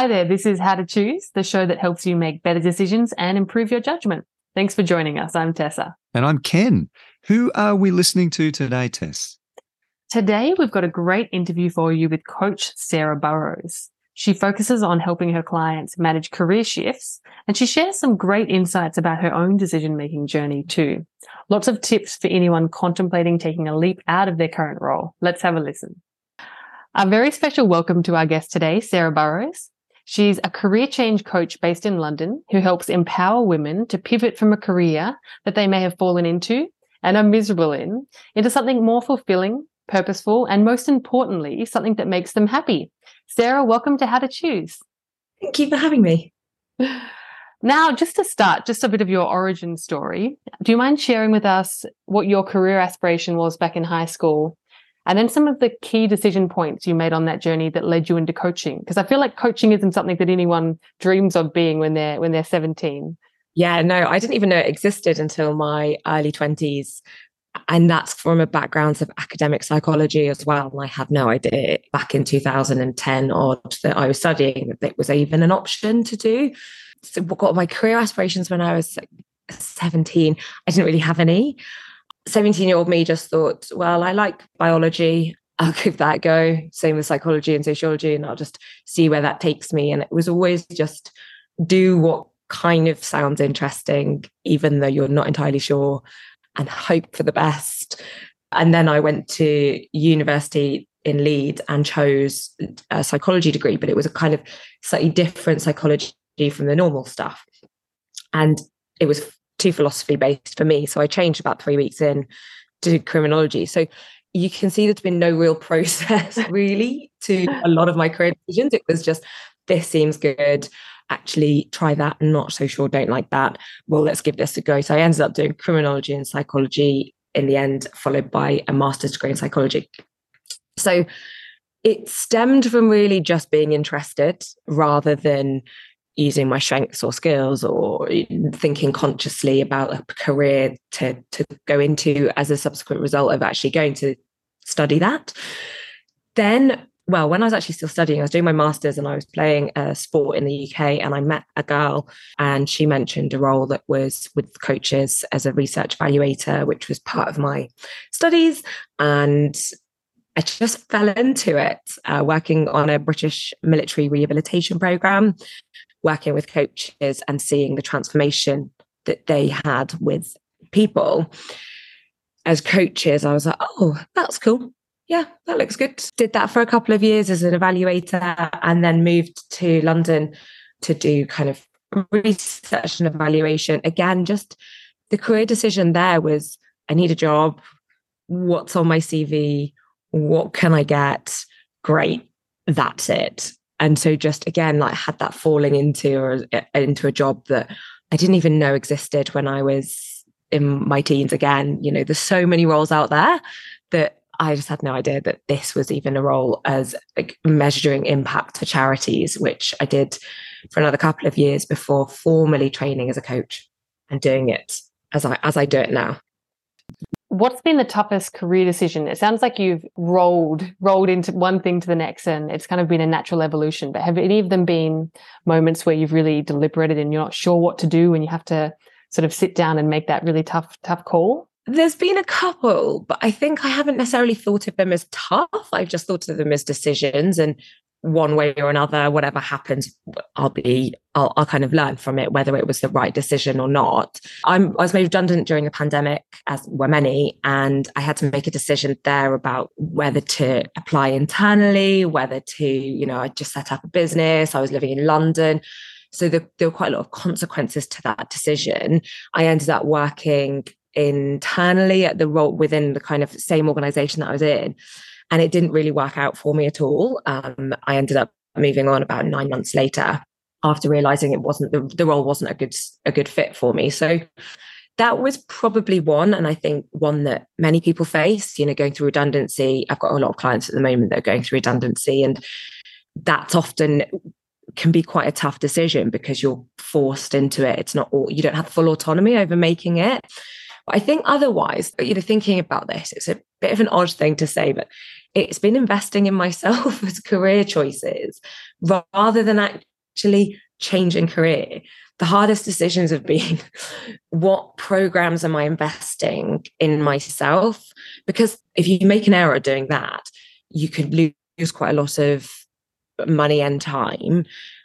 Hi there, this is How to Choose, the show that helps you make better decisions and improve your judgment. Thanks for joining us. I'm Tessa. And I'm Ken. Who are we listening to today, Tess? Today, we've got a great interview for you with Coach Sarah Burrows. She focuses on helping her clients manage career shifts, and she shares some great insights about her own decision making journey too. Lots of tips for anyone contemplating taking a leap out of their current role. Let's have a listen. A very special welcome to our guest today, Sarah Burrows. She's a career change coach based in London who helps empower women to pivot from a career that they may have fallen into and are miserable in into something more fulfilling, purposeful, and most importantly, something that makes them happy. Sarah, welcome to How to Choose. Thank you for having me. Now, just to start, just a bit of your origin story. Do you mind sharing with us what your career aspiration was back in high school and then some of the key decision points you made on that journey that led you into coaching. Because I feel like coaching isn't something that anyone dreams of being when they're when they're 17. Yeah, no, I didn't even know it existed until my early 20s. And that's from a background of academic psychology as well. And I had no idea back in 2010 odd that I was studying that it was even an option to do. So what got my career aspirations when I was 17, I didn't really have any. 17 year old me just thought, well, I like biology. I'll give that a go. Same with psychology and sociology, and I'll just see where that takes me. And it was always just do what kind of sounds interesting, even though you're not entirely sure, and hope for the best. And then I went to university in Leeds and chose a psychology degree, but it was a kind of slightly different psychology from the normal stuff. And it was too philosophy based for me. So I changed about three weeks in to criminology. So you can see there's been no real process really to a lot of my career decisions. It was just, this seems good. Actually, try that. Not so sure, don't like that. Well, let's give this a go. So I ended up doing criminology and psychology in the end, followed by a master's degree in psychology. So it stemmed from really just being interested rather than using my strengths or skills or thinking consciously about a career to, to go into as a subsequent result of actually going to study that. Then, well, when I was actually still studying, I was doing my master's and I was playing a sport in the UK and I met a girl and she mentioned a role that was with coaches as a research evaluator, which was part of my studies. And I just fell into it, uh, working on a British military rehabilitation program working with coaches and seeing the transformation that they had with people as coaches, I was like, oh, that's cool. Yeah, that looks good. Did that for a couple of years as an evaluator and then moved to London to do kind of research and evaluation. Again, just the career decision there was I need a job. What's on my CV? What can I get? Great. That's it and so just again like had that falling into or into a job that i didn't even know existed when i was in my teens again. You know there's so many roles out there that i just had no idea that this was even a role as like measuring impact for charities which i did for another couple of years before formally training as a coach and doing it as i as i do it now What's been the toughest career decision? It sounds like you've rolled rolled into one thing to the next and it's kind of been a natural evolution. But have any of them been moments where you've really deliberated and you're not sure what to do and you have to sort of sit down and make that really tough tough call? There's been a couple, but I think I haven't necessarily thought of them as tough. I've just thought of them as decisions and one way or another, whatever happens, I'll be, I'll, I'll, kind of learn from it, whether it was the right decision or not. I'm, I was made redundant during the pandemic, as were many, and I had to make a decision there about whether to apply internally, whether to, you know, I just set up a business, I was living in London. So there, there were quite a lot of consequences to that decision. I ended up working internally at the role within the kind of same organization that I was in and it didn't really work out for me at all. Um, I ended up moving on about nine months later after realizing it wasn't the, the role wasn't a good a good fit for me. So that was probably one, and I think one that many people face. You know, going through redundancy. I've got a lot of clients at the moment that are going through redundancy, and that's often can be quite a tough decision because you're forced into it. It's not all you don't have full autonomy over making it. But I think otherwise, you know, thinking about this, it's a bit of an odd thing to say, but it's been investing in myself as career choices rather than actually changing career, the hardest decisions have been what programs am I investing in myself? Because if you make an error doing that, you could lose quite a lot of money and time.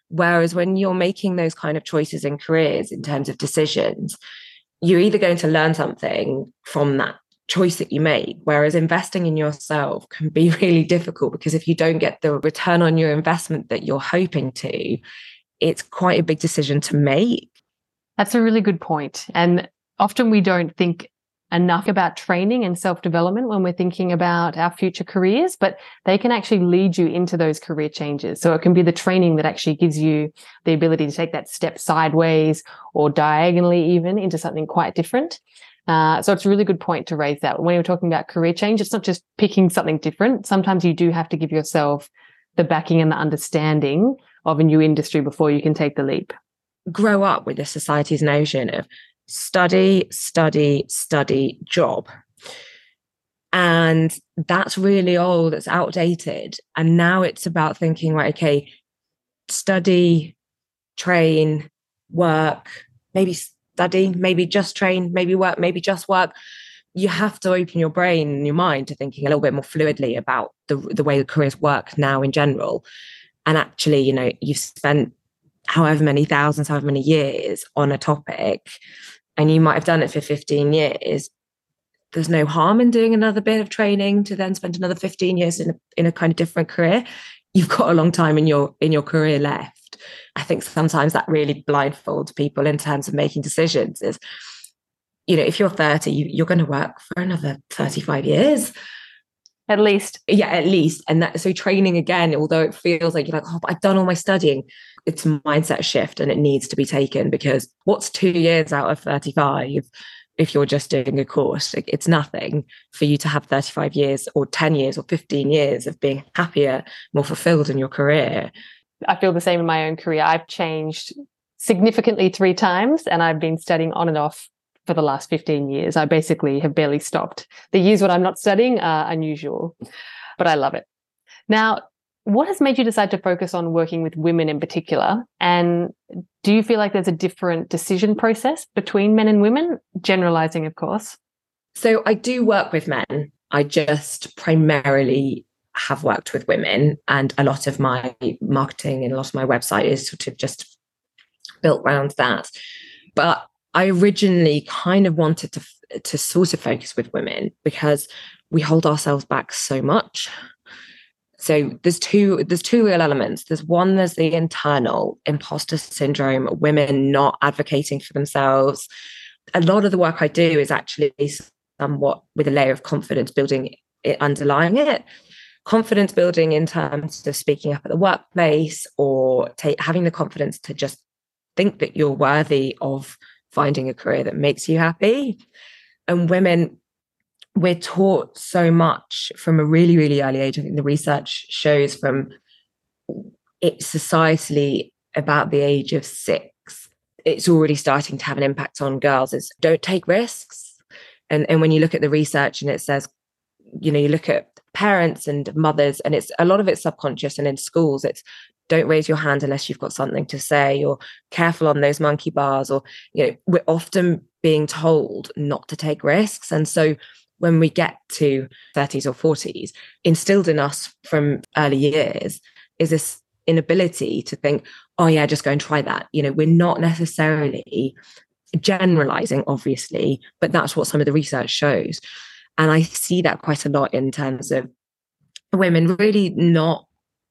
Whereas when you're making those kind of choices in careers in terms of decisions, you're either going to learn something from that choice that you make. Whereas investing in yourself can be really difficult because if you don't get the return on your investment that you're hoping to, it's quite a big decision to make. That's a really good point. And often we don't think enough about training and self development when we're thinking about our future careers, but they can actually lead you into those career changes. So it can be the training that actually gives you the ability to take that step sideways or diagonally even into something quite different. Uh, so it's a really good point to raise that. When you're talking about career change, it's not just picking something different. Sometimes you do have to give yourself the backing and the understanding of a new industry before you can take the leap. Grow up with the society's notion of study, study, study, job. And that's really old, it's outdated. And now it's about thinking, right, okay, study, train, work, maybe study, maybe just train, maybe work, maybe just work. You have to open your brain and your mind to thinking a little bit more fluidly about the, the way the careers work now in general. And actually, you know, you've spent however many thousands, however many years on a topic, and you might have done it for 15 years. There's no harm in doing another bit of training to then spend another 15 years in a, in a kind of different career. You've got a long time in your in your career left I think sometimes that really blindfolds people in terms of making decisions is, you know, if you're 30, you, you're going to work for another 35 years. At least. Yeah, at least. And that so training again, although it feels like you're like, oh, I've done all my studying, it's a mindset shift and it needs to be taken because what's two years out of 35 if you're just doing a course? It's nothing for you to have 35 years or 10 years or 15 years of being happier, more fulfilled in your career. I feel the same in my own career. I've changed significantly three times and I've been studying on and off for the last 15 years. I basically have barely stopped. The years when I'm not studying are unusual, but I love it. Now, what has made you decide to focus on working with women in particular? And do you feel like there's a different decision process between men and women? Generalizing, of course. So I do work with men. I just primarily have worked with women, and a lot of my marketing and a lot of my website is sort of just built around that. But I originally kind of wanted to to sort of focus with women because we hold ourselves back so much. So there's two there's two real elements. There's one there's the internal imposter syndrome, women not advocating for themselves. A lot of the work I do is actually somewhat with a layer of confidence building it underlying it confidence building in terms of speaking up at the workplace or take, having the confidence to just think that you're worthy of finding a career that makes you happy. And women, we're taught so much from a really, really early age. I think the research shows from it's societally about the age of six, it's already starting to have an impact on girls is don't take risks. And, and when you look at the research and it says, you know, you look at parents and mothers and it's a lot of it's subconscious and in schools it's don't raise your hand unless you've got something to say or careful on those monkey bars or you know we're often being told not to take risks and so when we get to 30s or 40s instilled in us from early years is this inability to think oh yeah just go and try that you know we're not necessarily generalizing obviously but that's what some of the research shows and I see that quite a lot in terms of women really not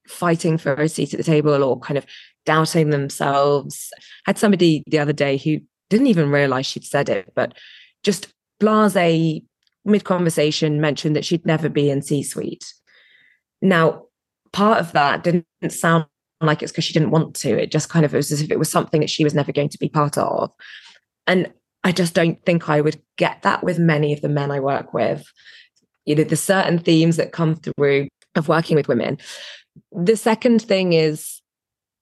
fighting for a seat at the table or kind of doubting themselves. I had somebody the other day who didn't even realize she'd said it, but just blase mid conversation mentioned that she'd never be in C suite. Now, part of that didn't sound like it's because she didn't want to. It just kind of was as if it was something that she was never going to be part of. And I just don't think I would get that with many of the men I work with. You know, the certain themes that come through of working with women. The second thing is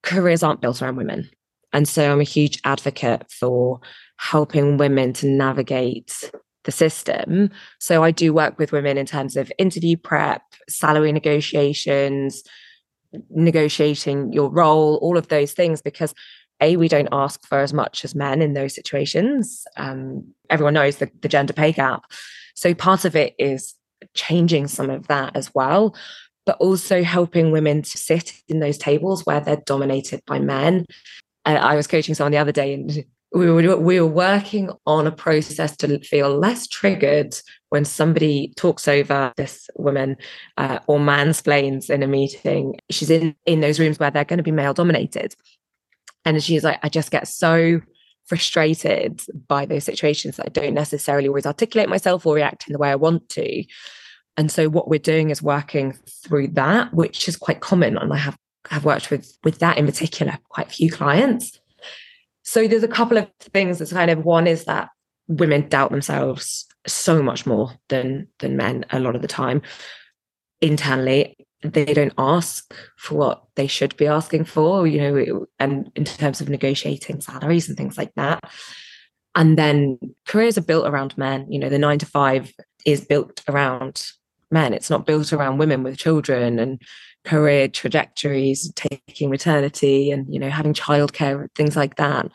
careers aren't built around women. And so I'm a huge advocate for helping women to navigate the system. So I do work with women in terms of interview prep, salary negotiations, negotiating your role, all of those things, because a we don't ask for as much as men in those situations. Um, everyone knows the, the gender pay gap, so part of it is changing some of that as well, but also helping women to sit in those tables where they're dominated by men. Uh, I was coaching someone the other day, and we were, we were working on a process to feel less triggered when somebody talks over this woman uh, or mansplains in a meeting. She's in, in those rooms where they're going to be male dominated. And she's like, I just get so frustrated by those situations that I don't necessarily always articulate myself or react in the way I want to. And so what we're doing is working through that, which is quite common. And I have have worked with with that in particular, quite a few clients. So there's a couple of things that's kind of one is that women doubt themselves so much more than than men a lot of the time. Internally they don't ask for what they should be asking for you know and in terms of negotiating salaries and things like that. And then careers are built around men you know the 9 to 5 is built around men. It's not built around women with children and career trajectories taking maternity and you know having childcare things like that.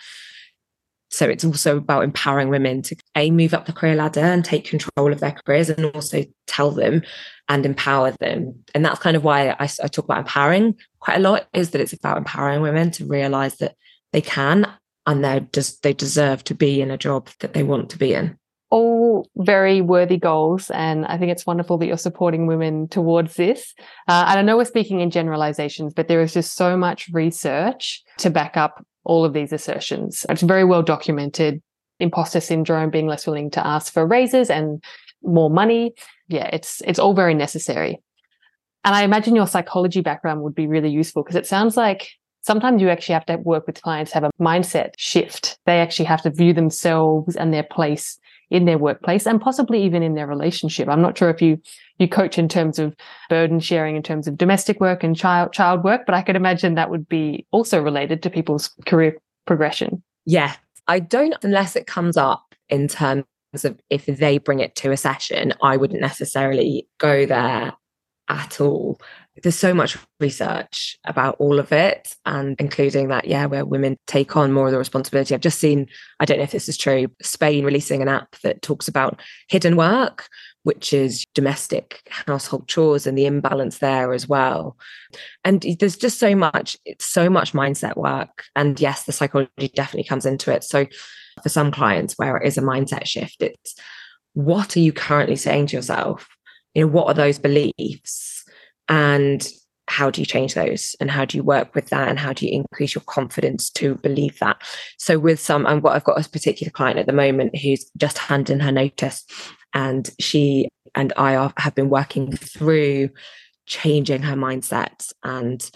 So it's also about empowering women to a move up the career ladder and take control of their careers and also tell them and empower them. And that's kind of why I, I talk about empowering quite a lot is that it's about empowering women to realize that they can and they just they deserve to be in a job that they want to be in all very worthy goals. And I think it's wonderful that you're supporting women towards this. Uh, and I know we're speaking in generalizations, but there is just so much research to back up all of these assertions. It's very well documented. Imposter syndrome, being less willing to ask for raises and more money. Yeah, it's it's all very necessary. And I imagine your psychology background would be really useful because it sounds like sometimes you actually have to work with clients have a mindset shift. They actually have to view themselves and their place in their workplace and possibly even in their relationship. I'm not sure if you you coach in terms of burden sharing in terms of domestic work and child child work, but I could imagine that would be also related to people's career progression. Yeah. I don't unless it comes up in terms of if they bring it to a session, I wouldn't necessarily go there at all there's so much research about all of it and including that yeah where women take on more of the responsibility. I've just seen i don't know if this is true spain releasing an app that talks about hidden work which is domestic household chores and the imbalance there as well. And there's just so much it's so much mindset work. And yes the psychology definitely comes into it. So for some clients where it is a mindset shift it's what are you currently saying to yourself? You know what are those beliefs and how do you change those? And how do you work with that? And how do you increase your confidence to believe that? So with some and what i've got a particular client at the moment who's just handed in her notice and she and i are, have been working through changing her mindset and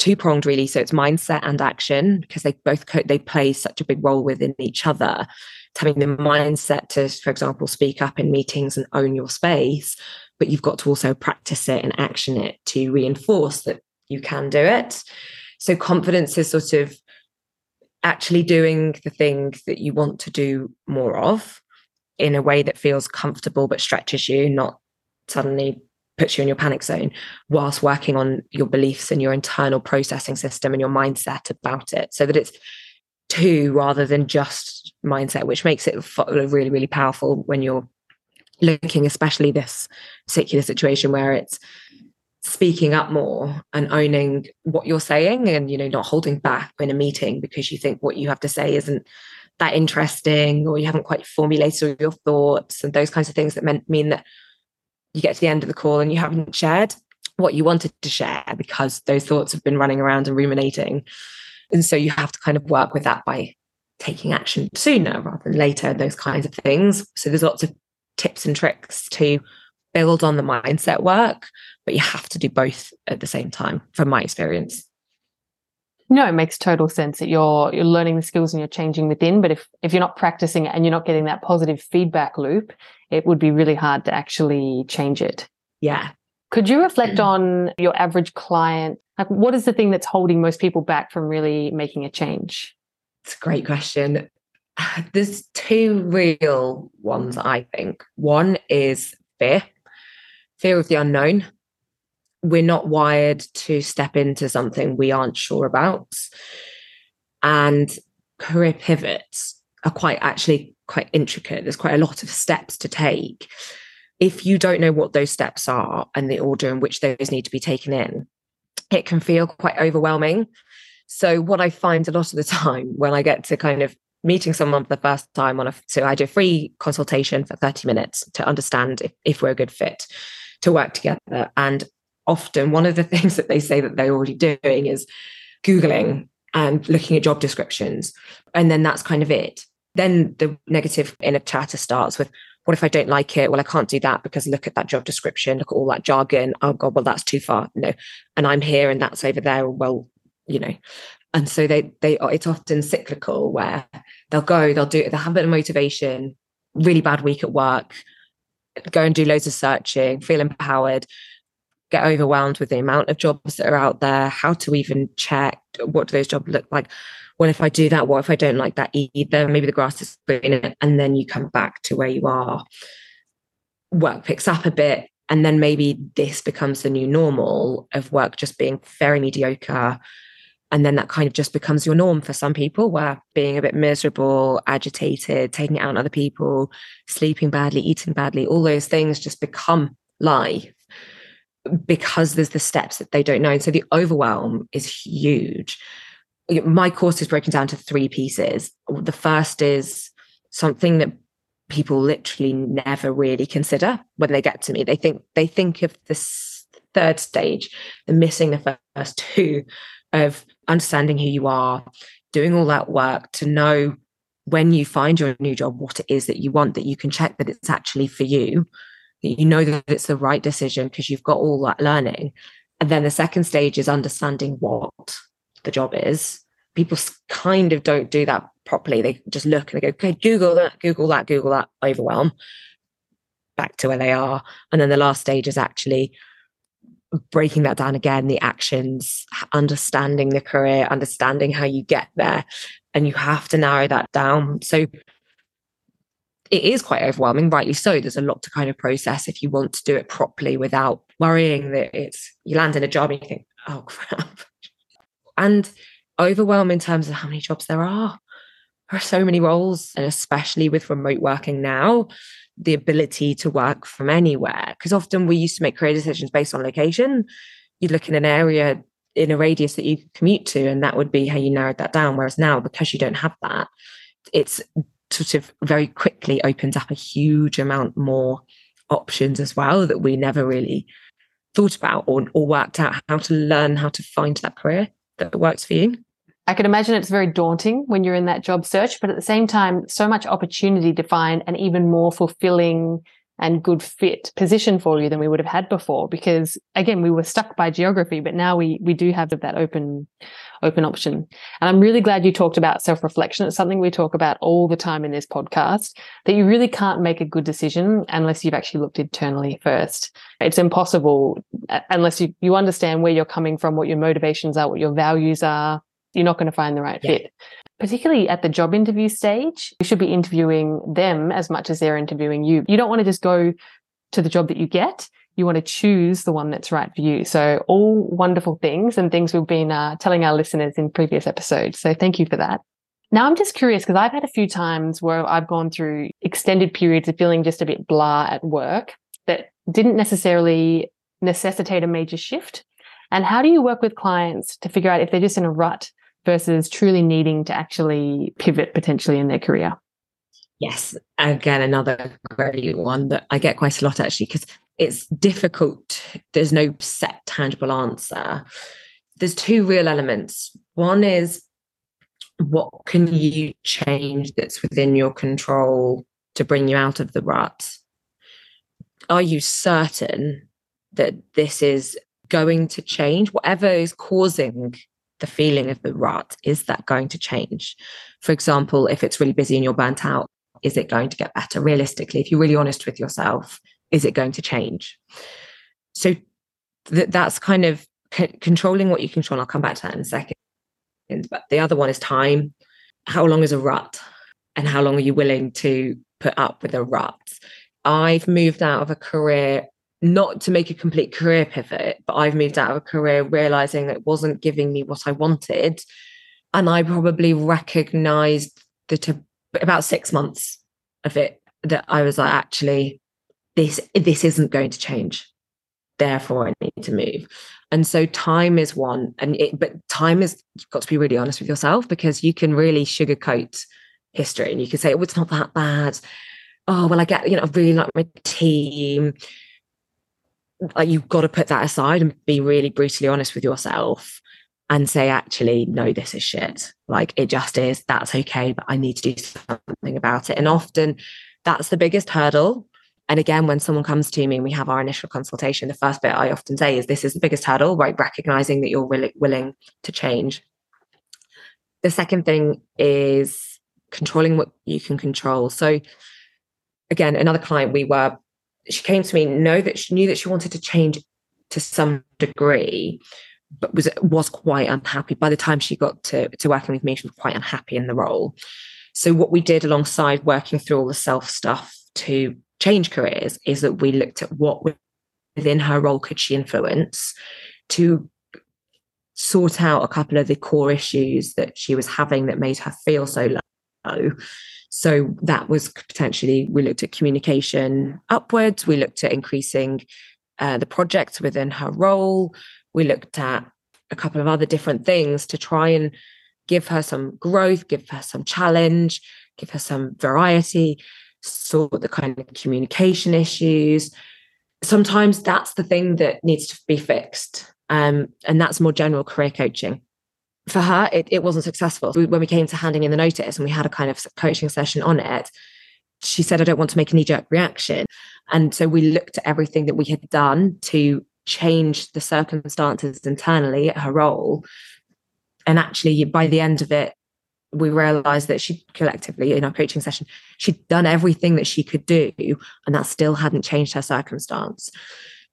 two pronged really. So it's mindset and action because they both co- they play such a big role within each other. Having the mindset to for example speak up in meetings and own your space but you've got to also practice it and action it to reinforce that you can do it. So confidence is sort of actually doing the thing that you want to do more of in a way that feels comfortable but stretches you, not suddenly puts you in your panic zone, whilst working on your beliefs and your internal processing system and your mindset about it so that it's two rather than just mindset, which makes it really, really powerful when you're looking especially this particular situation where it's speaking up more and owning what you're saying and you know not holding back in a meeting because you think what you have to say isn't that interesting or you haven't quite formulated all your thoughts and those kinds of things that meant, mean that you get to the end of the call and you haven't shared what you wanted to share because those thoughts have been running around and ruminating. And so you have to kind of work with that by taking action sooner rather than later and those kinds of things. So there's lots of tips and tricks to build on the mindset work, but you have to do both at the same time, from my experience. No, it makes total sense that you're you're learning the skills and you're changing within. But if if you're not practicing it and you're not getting that positive feedback loop, it would be really hard to actually change it. Yeah. Could you reflect mm. on your average client? Like what is the thing that's holding most people back from really making a change? It's a great question. there's two real ones, I think. One is fear, fear of the unknown. we're not wired to step into something we aren't sure about. And career pivots are quite actually quite intricate. There's quite a lot of steps to take. If you don't know what those steps are and the order in which those need to be taken in, it can feel quite overwhelming. So, what I find a lot of the time when I get to kind of meeting someone for the first time on a so I do a free consultation for 30 minutes to understand if, if we're a good fit to work together. And often one of the things that they say that they're already doing is Googling and looking at job descriptions. And then that's kind of it. Then the negative inner chatter starts with, what if I don't like it? Well, I can't do that because look at that job description, look at all that jargon. Oh God, well, that's too far. No. And I'm here and that's over there. Well, you know. And so they they it's often cyclical where they'll go, they'll do they'll have a bit of motivation, really bad week at work, go and do loads of searching, feel empowered, get overwhelmed with the amount of jobs that are out there, how to even check what do those jobs look like. Well, if I do that, what if I don't like that either? Maybe the grass is greener, and then you come back to where you are. Work picks up a bit, and then maybe this becomes the new normal of work just being very mediocre. And then that kind of just becomes your norm for some people, where being a bit miserable, agitated, taking it out on other people, sleeping badly, eating badly, all those things just become life because there's the steps that they don't know. And so the overwhelm is huge. My course is broken down to three pieces. The first is something that people literally never really consider when they get to me. They think they think of this third stage, the missing the first two of understanding who you are, doing all that work to know when you find your new job what it is that you want, that you can check that it's actually for you that you know that it's the right decision because you've got all that learning. And then the second stage is understanding what the job is. People kind of don't do that properly. They just look and they go, okay, Google that, Google that, Google that, overwhelm, back to where they are. And then the last stage is actually breaking that down again the actions, understanding the career, understanding how you get there. And you have to narrow that down. So it is quite overwhelming, rightly so. There's a lot to kind of process if you want to do it properly without worrying that it's you land in a job and you think, oh crap. And overwhelm in terms of how many jobs there are. There are so many roles, and especially with remote working now, the ability to work from anywhere. Because often we used to make career decisions based on location. You'd look in an area in a radius that you commute to, and that would be how you narrowed that down. Whereas now, because you don't have that, it's sort of very quickly opens up a huge amount more options as well that we never really thought about or, or worked out how to learn how to find that career that works for you. I can imagine it's very daunting when you're in that job search, but at the same time, so much opportunity to find an even more fulfilling and good fit position for you than we would have had before. Because again we were stuck by geography but now we we do have that open open option. And i'm really glad you talked about self-reflection. It's something we talk about all the time in this podcast that you really can't make a good decision unless you've actually looked internally first. It's impossible unless you you understand where you're coming from what your motivations are what your values are you're not going to find the right yeah. fit particularly at the job interview stage, you should be interviewing them as much as they're interviewing you. You don't want to just go to the job that you get. You want to choose the one that's right for you. So all wonderful things and things we've been uh, telling our listeners in previous episodes. So thank you for that. Now I'm just curious because I've had a few times where I've gone through extended periods of feeling just a bit blah at work that didn't necessarily necessitate a major shift. And how do you work with clients to figure out if they're just in a rut versus truly needing to actually pivot potentially in their career? Yes, again, another great one that I get quite a lot actually, because it's difficult. There's no set, tangible answer. There's two real elements. One is what can you change that's within your control to bring you out of the rut? Are you certain that this is going to change? Whatever is causing the feeling of the rut is that going to change? For example if it's really busy and you're burnt out is it going to get better? Realistically if you're really honest with yourself is it going to change? So th- that's kind of c- controlling what you control. I'll come back to that in a second. But the other one is time. How long is a rut? And how long are you willing to put up with a rut? I've moved out of a career not to make a complete career pivot, but I've moved out of a career realizing that it wasn't giving me what I wanted. And I probably recognized that about six months of it that I was like, actually, this this isn't going to change. Therefore, I need to move. And so time is one. And it, but time is you've got to be really honest with yourself because you can really sugarcoat history and you can say, oh, it's not that bad. Oh, well, I get, you know, I really like my team. Like you've got to put that aside and be really brutally honest with yourself and say, actually, no, this is shit. Like it just is. That's okay, but I need to do something about it. And often that's the biggest hurdle. And again, when someone comes to me and we have our initial consultation, the first bit I often say is this is the biggest hurdle, right? Recognizing that you're willing, willing to change. The second thing is controlling what you can control. So again, another client we were, she came to me, know that she knew that she wanted to change to some degree, but was was quite unhappy. By the time she got to, to working with me, she was quite unhappy in the role. So what we did alongside working through all the self stuff to change careers is that we looked at what within her role could she influence to sort out a couple of the core issues that she was having that made her feel so so that was potentially, we looked at communication upwards, we looked at increasing uh, the projects within her role, we looked at a couple of other different things to try and give her some growth, give her some challenge, give her some variety, sort the kind of communication issues. Sometimes that's the thing that needs to be fixed. Um, and that's more general career coaching for her, it, it wasn't successful. When we came to handing in the notice and we had a kind of coaching session on it, she said, I don't want to make a knee jerk reaction. And so we looked at everything that we had done to change the circumstances internally at her role. And actually, by the end of it, we realized that she collectively in our coaching session, she'd done everything that she could do, and that still hadn't changed her circumstance.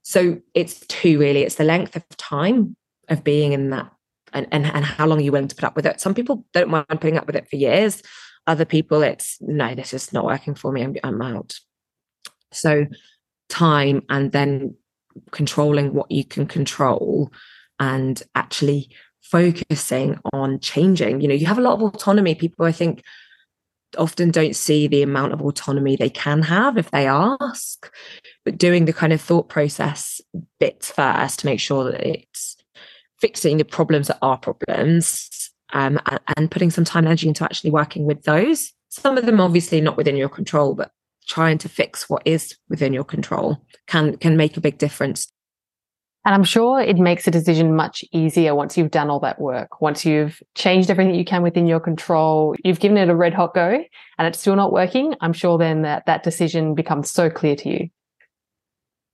So it's two really it's the length of time of being in that and, and, and how long are you willing to put up with it? Some people don't mind putting up with it for years. Other people, it's no, this is not working for me. I'm, I'm out. So, time and then controlling what you can control and actually focusing on changing. You know, you have a lot of autonomy. People, I think, often don't see the amount of autonomy they can have if they ask, but doing the kind of thought process bits first to make sure that it's fixing the problems that are problems um, and, and putting some time and energy into actually working with those. Some of them obviously not within your control, but trying to fix what is within your control can can make a big difference. And I'm sure it makes a decision much easier once you've done all that work. Once you've changed everything you can within your control, you've given it a red hot go and it's still not working. I'm sure then that that decision becomes so clear to you.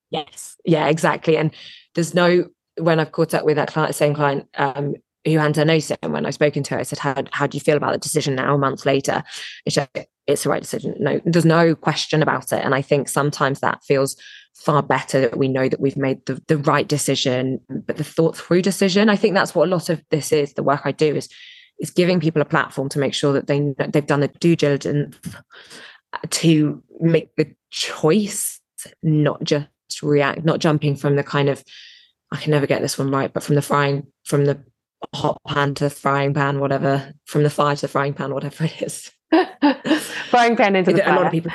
Yes. Yeah, exactly. And there's no when I've caught up with that client, same client um, who handed her notice and when I've spoken to her, I said, how, how do you feel about the decision now, a month later? She said, it's the right decision. No, there's no question about it. And I think sometimes that feels far better that we know that we've made the, the right decision, but the thought through decision. I think that's what a lot of this is. The work I do is is giving people a platform to make sure that they they've done the due diligence to make the choice, not just react, not jumping from the kind of I can never get this one right, but from the frying, from the hot pan to the frying pan, whatever, from the fire to the frying pan, whatever it is. frying pan into the fire. A lot of people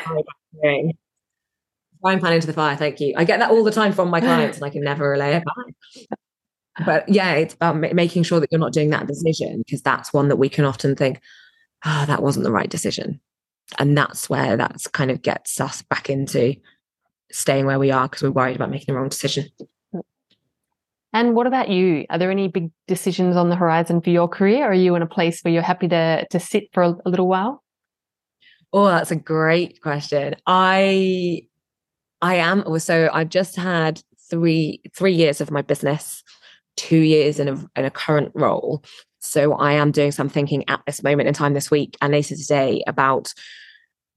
frying pan into the fire. Thank you. I get that all the time from my clients, and I can never relay it back. But yeah, it's about making sure that you're not doing that decision because that's one that we can often think, ah, oh, that wasn't the right decision, and that's where that's kind of gets us back into staying where we are because we're worried about making the wrong decision. And what about you? Are there any big decisions on the horizon for your career? Are you in a place where you're happy to to sit for a, a little while? Oh, that's a great question. I I am also I've just had three three years of my business, two years in a in a current role. So I am doing some thinking at this moment in time this week and later today about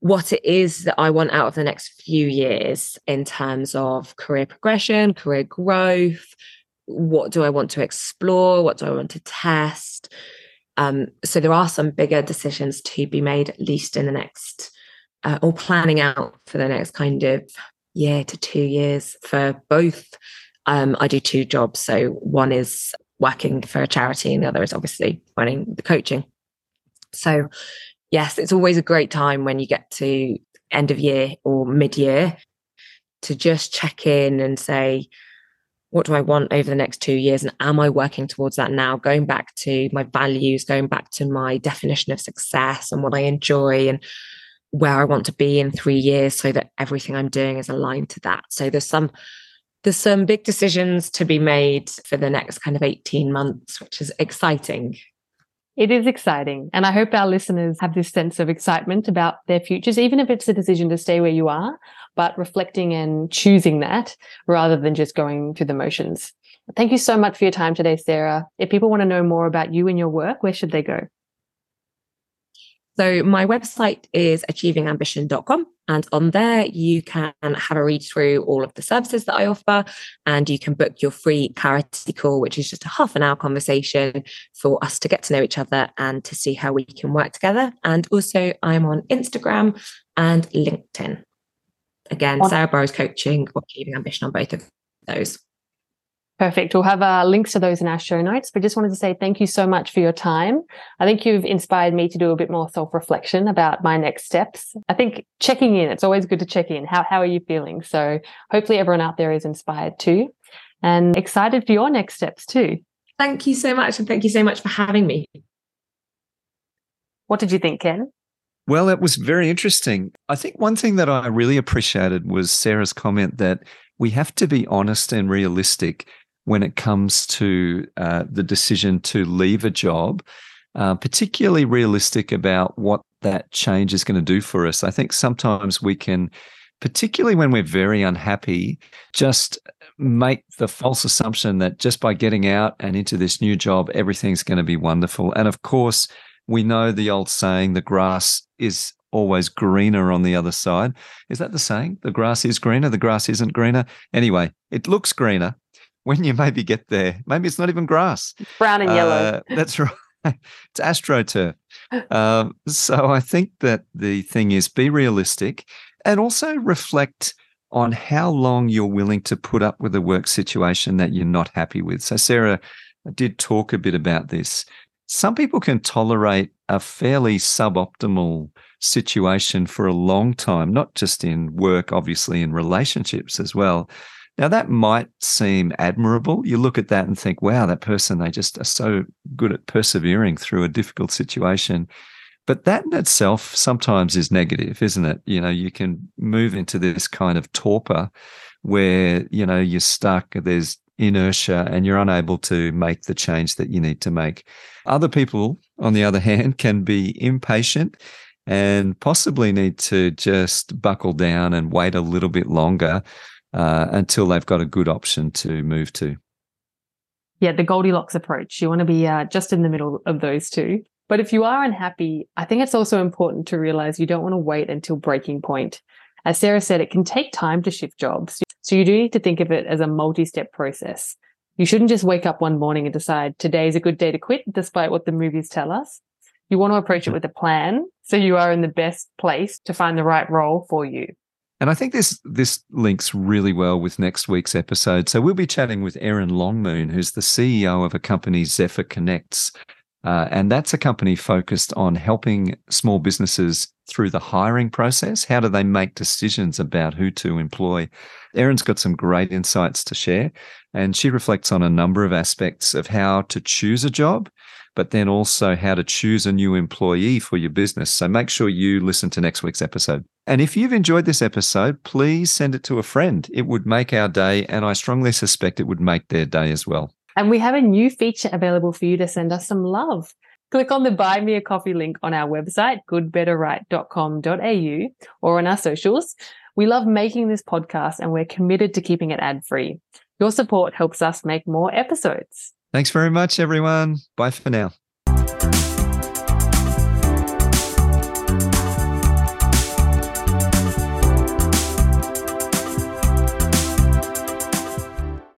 what it is that I want out of the next few years in terms of career progression, career growth, what do I want to explore? What do I want to test? Um, so there are some bigger decisions to be made, at least in the next, uh, or planning out for the next kind of year to two years for both. Um, I do two jobs. So one is working for a charity, and the other is obviously running the coaching. So, yes, it's always a great time when you get to end of year or mid year to just check in and say, what do I want over the next two years? And am I working towards that now? Going back to my values, going back to my definition of success and what I enjoy and where I want to be in three years so that everything I'm doing is aligned to that. So there's some there's some big decisions to be made for the next kind of 18 months, which is exciting. It is exciting. And I hope our listeners have this sense of excitement about their futures, even if it's a decision to stay where you are, but reflecting and choosing that rather than just going through the motions. Thank you so much for your time today, Sarah. If people want to know more about you and your work, where should they go? So my website is achievingambition.com. And on there, you can have a read through all of the services that I offer, and you can book your free clarity call, which is just a half an hour conversation for us to get to know each other and to see how we can work together. And also, I'm on Instagram and LinkedIn. Again, Sarah Burrows Coaching or Achieving Ambition on both of those. Perfect. We'll have uh, links to those in our show notes, but just wanted to say thank you so much for your time. I think you've inspired me to do a bit more self reflection about my next steps. I think checking in, it's always good to check in. How, how are you feeling? So hopefully everyone out there is inspired too and excited for your next steps too. Thank you so much. And thank you so much for having me. What did you think, Ken? Well, it was very interesting. I think one thing that I really appreciated was Sarah's comment that we have to be honest and realistic when it comes to uh, the decision to leave a job, uh, particularly realistic about what that change is going to do for us. I think sometimes we can, particularly when we're very unhappy, just make the false assumption that just by getting out and into this new job, everything's going to be wonderful. And of course, we know the old saying, the grass is always greener on the other side. Is that the saying? The grass is greener, the grass isn't greener. Anyway, it looks greener, when you maybe get there, maybe it's not even grass. Brown and yellow. Uh, that's right. It's astroturf. um, so I think that the thing is be realistic and also reflect on how long you're willing to put up with a work situation that you're not happy with. So Sarah did talk a bit about this. Some people can tolerate a fairly suboptimal situation for a long time, not just in work, obviously in relationships as well. Now, that might seem admirable. You look at that and think, wow, that person, they just are so good at persevering through a difficult situation. But that in itself sometimes is negative, isn't it? You know, you can move into this kind of torpor where, you know, you're stuck, there's inertia, and you're unable to make the change that you need to make. Other people, on the other hand, can be impatient and possibly need to just buckle down and wait a little bit longer uh, until they've got a good option to move to. Yeah, the Goldilocks approach. You want to be uh, just in the middle of those two. But if you are unhappy, I think it's also important to realize you don't want to wait until breaking point. As Sarah said, it can take time to shift jobs. So you do need to think of it as a multi step process. You shouldn't just wake up one morning and decide today is a good day to quit, despite what the movies tell us. You want to approach it with a plan so you are in the best place to find the right role for you. And I think this this links really well with next week's episode. So we'll be chatting with Erin Longmoon, who's the CEO of a company, Zephyr Connects. Uh, and that's a company focused on helping small businesses through the hiring process. How do they make decisions about who to employ? Erin's got some great insights to share, and she reflects on a number of aspects of how to choose a job but then also how to choose a new employee for your business. So make sure you listen to next week's episode. And if you've enjoyed this episode, please send it to a friend. It would make our day, and I strongly suspect it would make their day as well. And we have a new feature available for you to send us some love. Click on the buy me a coffee link on our website, goodbetterright.com.au, or on our socials. We love making this podcast and we're committed to keeping it ad free. Your support helps us make more episodes. Thanks very much, everyone. Bye for now.